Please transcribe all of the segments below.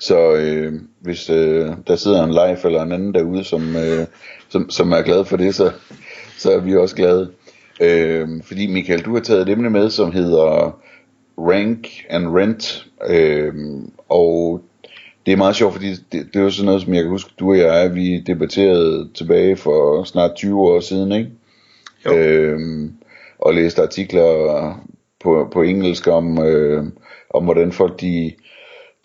Så øh, hvis øh, der sidder en live eller en anden derude, som, øh, som, som er glad for det, så, så er vi også glade. Øh, fordi Michael, du har taget et emne med, som hedder Rank and Rent. Øh, og det er meget sjovt, fordi det, det er jo sådan noget, som jeg kan huske, du og jeg, vi debatterede tilbage for snart 20 år siden, ikke? Jo. Øhm, og læste artikler på, på engelsk om, øh, om hvordan folk de,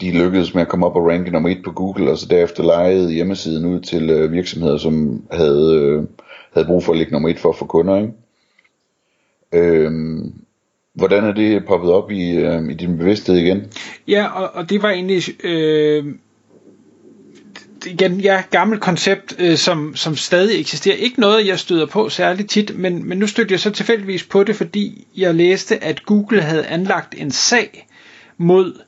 de lykkedes med at komme op og ranke nummer et på Google, og så derefter lejede hjemmesiden ud til øh, virksomheder, som havde, øh, havde brug for at ligge nummer et for at få kunder. Ikke? Øhm, hvordan er det poppet op i, øh, i din bevidsthed igen? Ja, og, og det var egentlig øh, igen, ja, gammelt koncept, øh, som, som stadig eksisterer. Ikke noget, jeg støder på særligt tit, men, men nu stødte jeg så tilfældigvis på det, fordi jeg læste, at Google havde anlagt en sag mod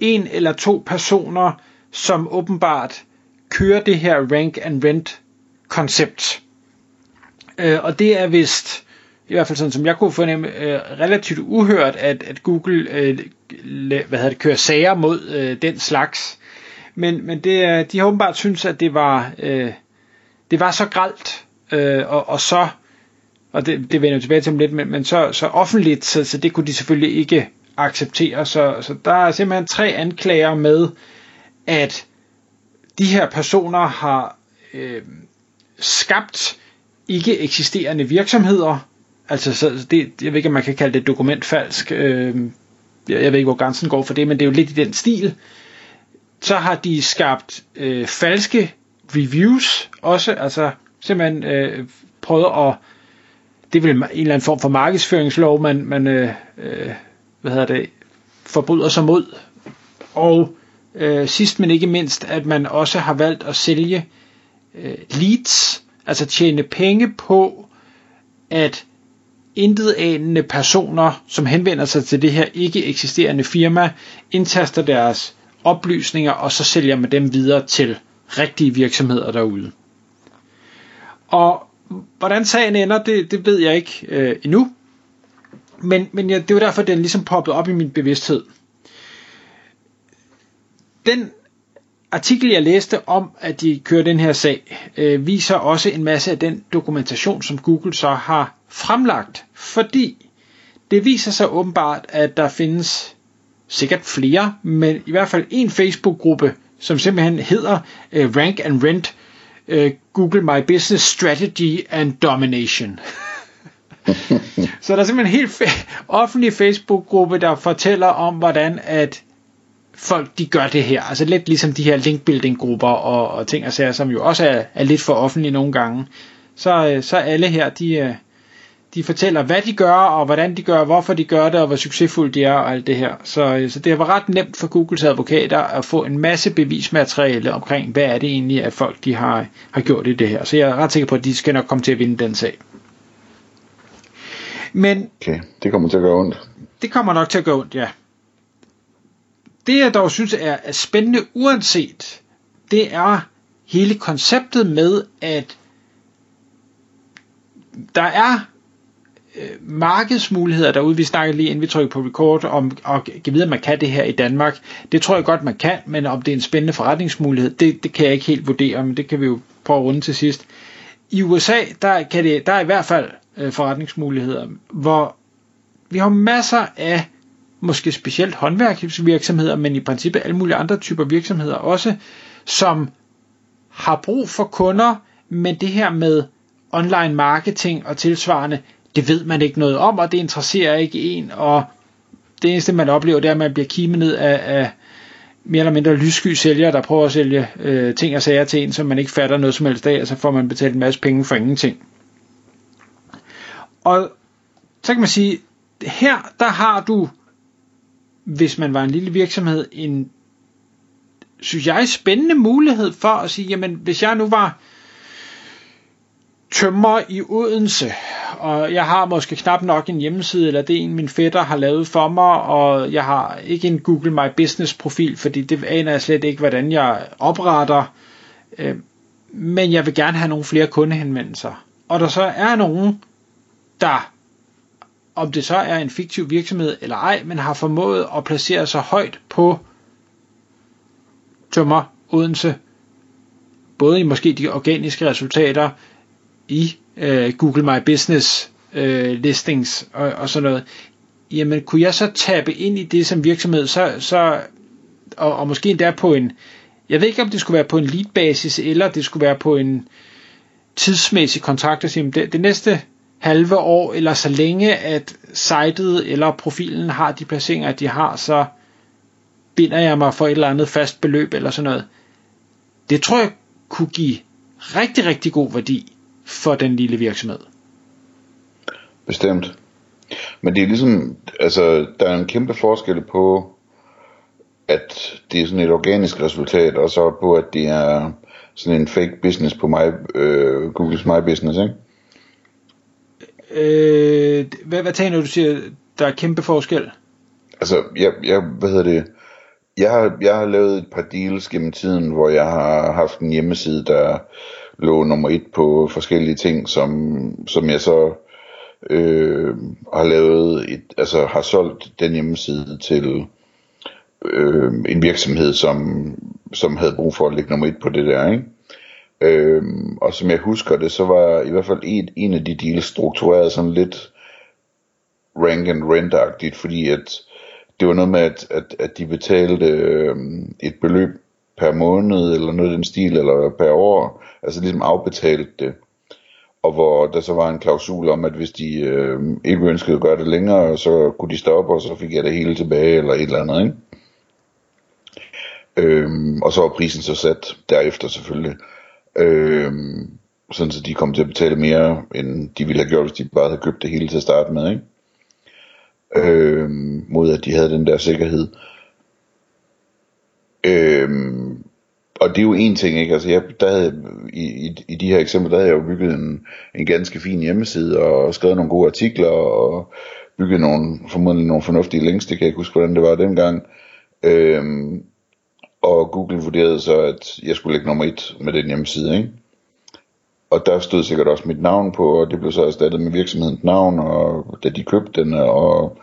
en eller to personer, som åbenbart kører det her rank and rent koncept. Øh, og det er vist, i hvert fald sådan som jeg kunne fornemme, øh, relativt uhørt, at, at Google øh, hvad hedder det, kører sager mod øh, den slags. Men, men det, er- de har åbenbart synes, at det var, øh, det var så gralt, øh, og, og så, og det, det vender jeg tilbage til om lidt, men, men så, så offentligt, så, så det kunne de selvfølgelig ikke acceptere. Så, så der er simpelthen tre anklager med, at de her personer har øh, skabt ikke eksisterende virksomheder. Altså, så det, jeg ved ikke, om man kan kalde det dokumentfalsk. Øh, jeg, jeg ved ikke, hvor grænsen går for det, men det er jo lidt i den stil. Så har de skabt øh, falske reviews også, altså simpelthen øh, prøvet at det er vel en eller anden form for markedsføringslov, man, man øh, øh, hvad hedder det, forbryder sig mod. Og øh, sidst men ikke mindst, at man også har valgt at sælge øh, leads, altså tjene penge på, at intetanende personer, som henvender sig til det her ikke eksisterende firma, indtaster deres oplysninger, og så sælger man dem videre til rigtige virksomheder derude. Og hvordan sagen ender, det, det ved jeg ikke øh, endnu. Men, men ja, det var derfor, den ligesom poppede op i min bevidsthed. Den artikel, jeg læste om, at de kører den her sag, øh, viser også en masse af den dokumentation, som Google så har fremlagt. Fordi det viser sig åbenbart, at der findes sikkert flere, men i hvert fald en Facebook-gruppe, som simpelthen hedder øh, Rank and Rent øh, Google My Business Strategy and Domination. Så der er simpelthen en helt fe- offentlig Facebook-gruppe, der fortæller om, hvordan at folk de gør det her. Altså lidt ligesom de her linkbuilding-grupper og, og ting og sager, som jo også er, er lidt for offentlige nogle gange. Så, øh, så alle her, de, øh, de fortæller, hvad de gør, og hvordan de gør, hvorfor de gør det, og hvor succesfulde de er, og alt det her. Så, øh, så det var ret nemt for Googles advokater at få en masse bevismateriale omkring, hvad er det egentlig, at folk de har, har gjort i det her. Så jeg er ret sikker på, at de skal nok komme til at vinde den sag. Men Okay, det kommer til at gøre ondt. det kommer nok til at gå ondt, ja. Det jeg dog synes er, er spændende uanset, det er hele konceptet med, at der er øh, markedsmuligheder derude. Vi snakkede lige inden vi trykker på record om at give videre, at man kan det her i Danmark. Det tror jeg godt, man kan, men om det er en spændende forretningsmulighed, det, det kan jeg ikke helt vurdere, men det kan vi jo prøve at runde til sidst. I USA, der, kan det, der er i hvert fald øh, forretningsmuligheder, hvor vi har masser af måske specielt håndværksvirksomheder, men i princippet alle mulige andre typer virksomheder også, som har brug for kunder, men det her med online marketing og tilsvarende, det ved man ikke noget om, og det interesserer ikke en, og det eneste man oplever, det er, at man bliver kimet ned af, af mere eller mindre lyssky sælgere, der prøver at sælge øh, ting og sager til en, som man ikke fatter noget som helst af, og så får man betalt en masse penge for ingenting. Og så kan man sige, her der har du, hvis man var en lille virksomhed, en synes jeg, spændende mulighed for at sige, jamen hvis jeg nu var tømmer i Odense, og jeg har måske knap nok en hjemmeside, eller det er en min fætter har lavet for mig, og jeg har ikke en Google My Business profil, fordi det aner jeg slet ikke, hvordan jeg opretter, øh, men jeg vil gerne have nogle flere kundehenvendelser. Og der så er nogen, der, om det så er en fiktiv virksomhed eller ej, men har formået at placere sig højt på tømmer Odense, både i måske de organiske resultater, i øh, Google My Business øh, listings og, og sådan noget, jamen kunne jeg så tabe ind i det som virksomhed, så, så og, og måske endda på en, jeg ved ikke om det skulle være på en lead basis, eller det skulle være på en tidsmæssig kontrakt, og sige, det, det næste halve år, eller så længe at sitet eller profilen har de placeringer, de har, så binder jeg mig for et eller andet fast beløb eller sådan noget. Det tror jeg kunne give rigtig, rigtig god værdi for den lille virksomhed. Bestemt. Men det er ligesom, altså, der er en kæmpe forskel på, at det er sådan et organisk resultat, og så på, at det er sådan en fake business på my, øh, Googles My Business, ikke? Øh, hvad, hvad tager du siger, der er kæmpe forskel? Altså, jeg, jeg hvad hedder det, jeg har, jeg har lavet et par deals gennem tiden, hvor jeg har haft en hjemmeside, der lå nummer et på forskellige ting, som, som jeg så øh, har lavet, et, altså har solgt den hjemmeside til øh, en virksomhed, som, som havde brug for at ligge nummer et på det der, ikke? Øhm, og som jeg husker det, så var i hvert fald en, en af de deals struktureret sådan lidt rank and rent fordi at det var noget med, at, at, at de betalte øhm, et beløb per måned, eller noget i den stil, eller per år, altså ligesom afbetalt det. Og hvor der så var en klausul om, at hvis de øh, ikke ønskede at gøre det længere, så kunne de stoppe, og så fik jeg det hele tilbage, eller et eller andet, ikke? Øhm, og så var prisen så sat derefter selvfølgelig. Øhm, sådan så de kom til at betale mere, end de ville have gjort, hvis de bare havde købt det hele til at starte med, ikke? Øh, mod at de havde den der sikkerhed. Øh, og det er jo en ting, ikke? Altså, jeg, der havde, i, i, i de her eksempler, der havde jeg jo bygget en, en ganske fin hjemmeside, og skrevet nogle gode artikler, og bygget nogle, formodentlig nogle fornuftige links, det kan jeg ikke huske, hvordan det var dengang. Øhm, og Google vurderede så, at jeg skulle lægge nummer et med den hjemmeside, ikke? Og der stod sikkert også mit navn på, og det blev så erstattet med virksomhedens navn, og da de købte den, og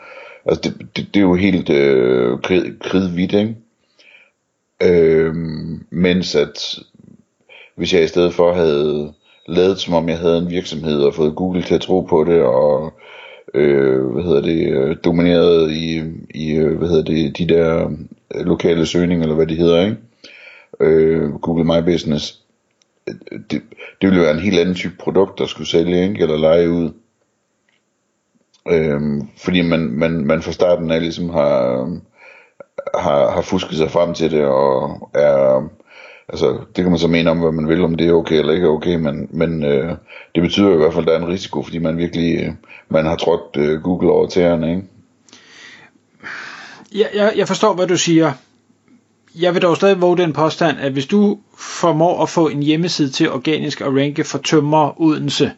altså det, det, det er jo helt øh, kridhvidt, ikke? Øh, mens at hvis jeg i stedet for havde lavet som om jeg havde en virksomhed og fået Google til at tro på det og øh, hvad hedder det øh, domineret i, i øh, hvad hedder det de der Øh, lokale søgning, eller hvad de hedder ikke øh, Google My Business det, det ville være en helt anden type produkt der skulle sælge ikke? eller lege ud øh, fordi man, man, man fra starten af ligesom har har, har fusket sig frem til det, og er, altså, det kan man så mene om, hvad man vil, om det er okay eller ikke er okay, men, men øh, det betyder i hvert fald, at der er en risiko, fordi man virkelig, øh, man har trådt øh, Google over tæerne, ikke? Jeg, jeg, jeg forstår, hvad du siger. Jeg vil dog stadig våge den påstand, at hvis du formår at få en hjemmeside til organisk at ranke for tømmer Odense,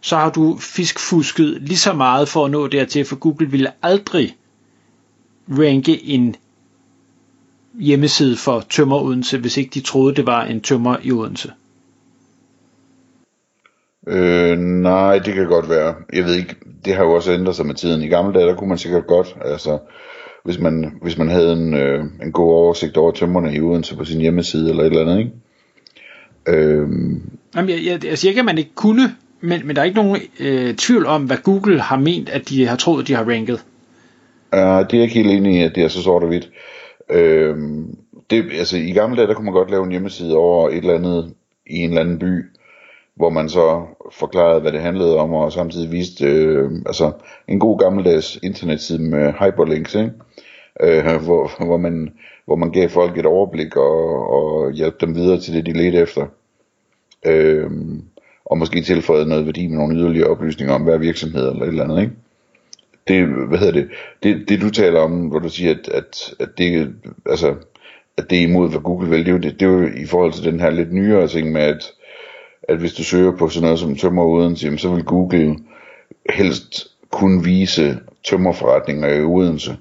så har du fiskfusket lige så meget for at nå dertil, for Google ville aldrig ranke en hjemmeside for Tømmer Odense, hvis ikke de troede, det var en tømmer i Odense? Øh, nej, det kan godt være. Jeg ved ikke, det har jo også ændret sig med tiden. I gamle dage, der kunne man sikkert godt, altså, hvis man, hvis man havde en, øh, en god oversigt over tømmerne i Odense på sin hjemmeside eller et eller andet, ikke? Øh, Jamen, jeg, jeg, jeg siger ikke, at man ikke kunne, men, men der er ikke nogen øh, tvivl om, hvad Google har ment, at de har troet, de har ranket. Uh, det er jeg ikke helt enig i, at det er så sort og hvidt. Øh, det, altså i gamle dage, der kunne man godt lave en hjemmeside over et eller andet i en eller anden by, hvor man så forklarede, hvad det handlede om, og samtidig viste øh, altså en god gammeldags internetside med hyperlinks, ikke? Øh, hvor, hvor, man, hvor man gav folk et overblik og, og hjalp dem videre til det, de ledte efter. Øh, og måske tilføjede noget værdi med nogle yderligere oplysninger om hver virksomhed eller et eller andet, ikke? det, hvad hedder det, det, det du taler om, hvor du siger, at, at, at det, altså, at det er imod, hvad Google vil. Det er, jo, det, det er jo i forhold til den her lidt nyere ting med, at, at hvis du søger på sådan noget som tømmer Odense, så vil Google helst kun vise tømmerforretninger i Odense.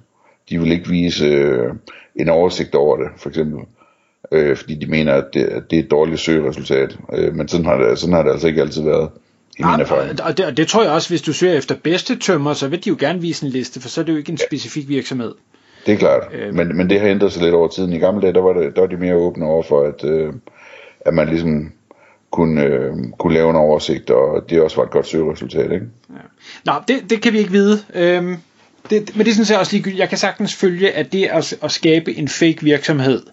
De vil ikke vise øh, en oversigt over det, for eksempel. Øh, fordi de mener, at det, at det er et dårligt søgeresultat. Øh, men sådan har, det, sådan har det altså ikke altid været. I Ja, min erfaring. og, det, og det tror jeg også, hvis du søger efter bedste tømmer, så vil de jo gerne vise en liste, for så er det jo ikke en specifik virksomhed. Det er klart, Øhm. men, men det har ændret sig lidt over tiden. I gamle dage, der var, det, der var de mere åbne over for, at, øh, at man ligesom kunne, øh, kunne lave en oversigt, og det også var et godt søgeresultat, ikke? Ja. Nå, det, det kan vi ikke vide. Øhm, det, men det synes jeg også ligegyldigt. Jeg kan sagtens følge, at det at, at skabe en fake virksomhed,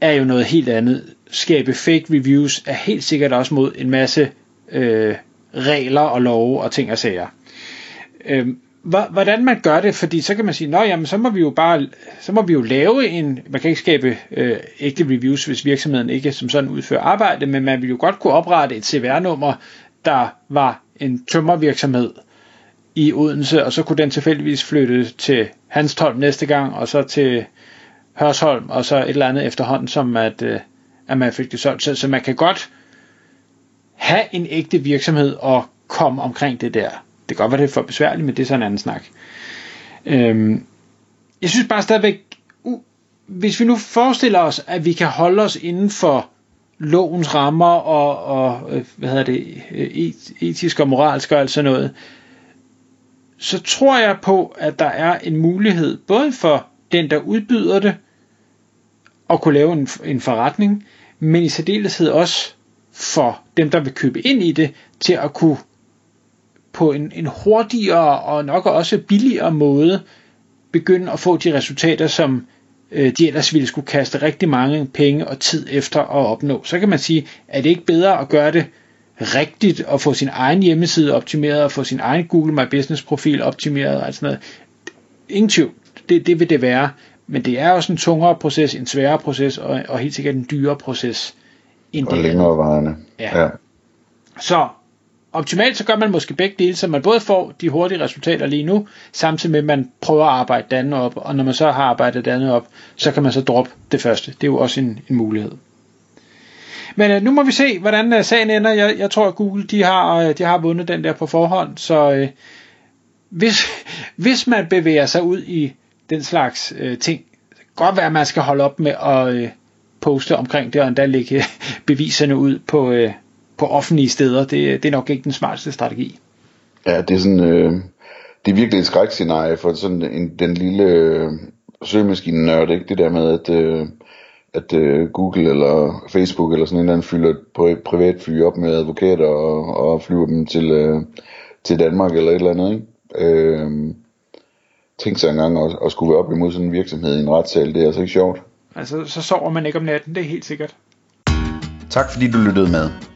er jo noget helt andet. Skabe fake reviews er helt sikkert også mod en masse øh, regler og love og ting og sager. Øhm, hvordan man gør det, fordi så kan man sige, nå jamen, så må vi jo bare, så må vi jo lave en, man kan ikke skabe øh, ægte reviews, hvis virksomheden ikke som sådan udfører arbejde, men man vil jo godt kunne oprette et CVR-nummer, der var en tømmervirksomhed i Odense, og så kunne den tilfældigvis flytte til Hanstholm næste gang, og så til Hørsholm, og så et eller andet efterhånden, som at, øh, at man fik det solgt. Så, så man kan godt have en ægte virksomhed og komme omkring det der. Det kan godt være, det er for besværligt, men det er så en anden snak. Øhm, jeg synes bare stadigvæk, uh, hvis vi nu forestiller os, at vi kan holde os inden for lovens rammer og, og øh, hvad hedder det, øh, et, etisk og moralsk og alt sådan noget, så tror jeg på, at der er en mulighed, både for den, der udbyder det, at kunne lave en, en forretning, men i særdeleshed også for dem, der vil købe ind i det, til at kunne på en, en hurtigere og nok også billigere måde begynde at få de resultater, som øh, de ellers ville skulle kaste rigtig mange penge og tid efter at opnå. Så kan man sige, er det ikke bedre at gøre det rigtigt og få sin egen hjemmeside optimeret og få sin egen Google My Business profil optimeret og sådan noget. Ingen tvivl, det, det vil det være. Men det er også en tungere proces, en sværere proces og, og helt sikkert en dyrere proces end Og det længere varende. Ja. ja. Så optimalt så gør man måske begge dele, så man både får de hurtige resultater lige nu, samtidig med at man prøver at arbejde det andet op, og når man så har arbejdet det andet op, så kan man så droppe det første. Det er jo også en, en mulighed. Men øh, nu må vi se, hvordan øh, sagen ender. Jeg, jeg tror, at Google de har, øh, de har vundet den der på forhånd, så øh, hvis, hvis man bevæger sig ud i den slags øh, ting, det kan godt være, at man skal holde op med at øh, poste omkring det, og endda lægge beviserne ud på, øh, på offentlige steder. Det, det er nok ikke den smarteste strategi. Ja, det er sådan, øh, det er virkelig et skrækscenarie for sådan en, den lille øh, søgemaskine nørd, ikke? Det der med, at, øh, at øh, Google eller Facebook eller sådan en eller anden fylder et pri- privat fly op med advokater og, og flyver dem til, øh, til Danmark eller et eller andet, ikke? Øh, tænk sig engang at, at skulle være op imod sådan en virksomhed i en retssal, det er altså ikke sjovt. Altså, så sover man ikke om natten, det er helt sikkert. Tak fordi du lyttede med.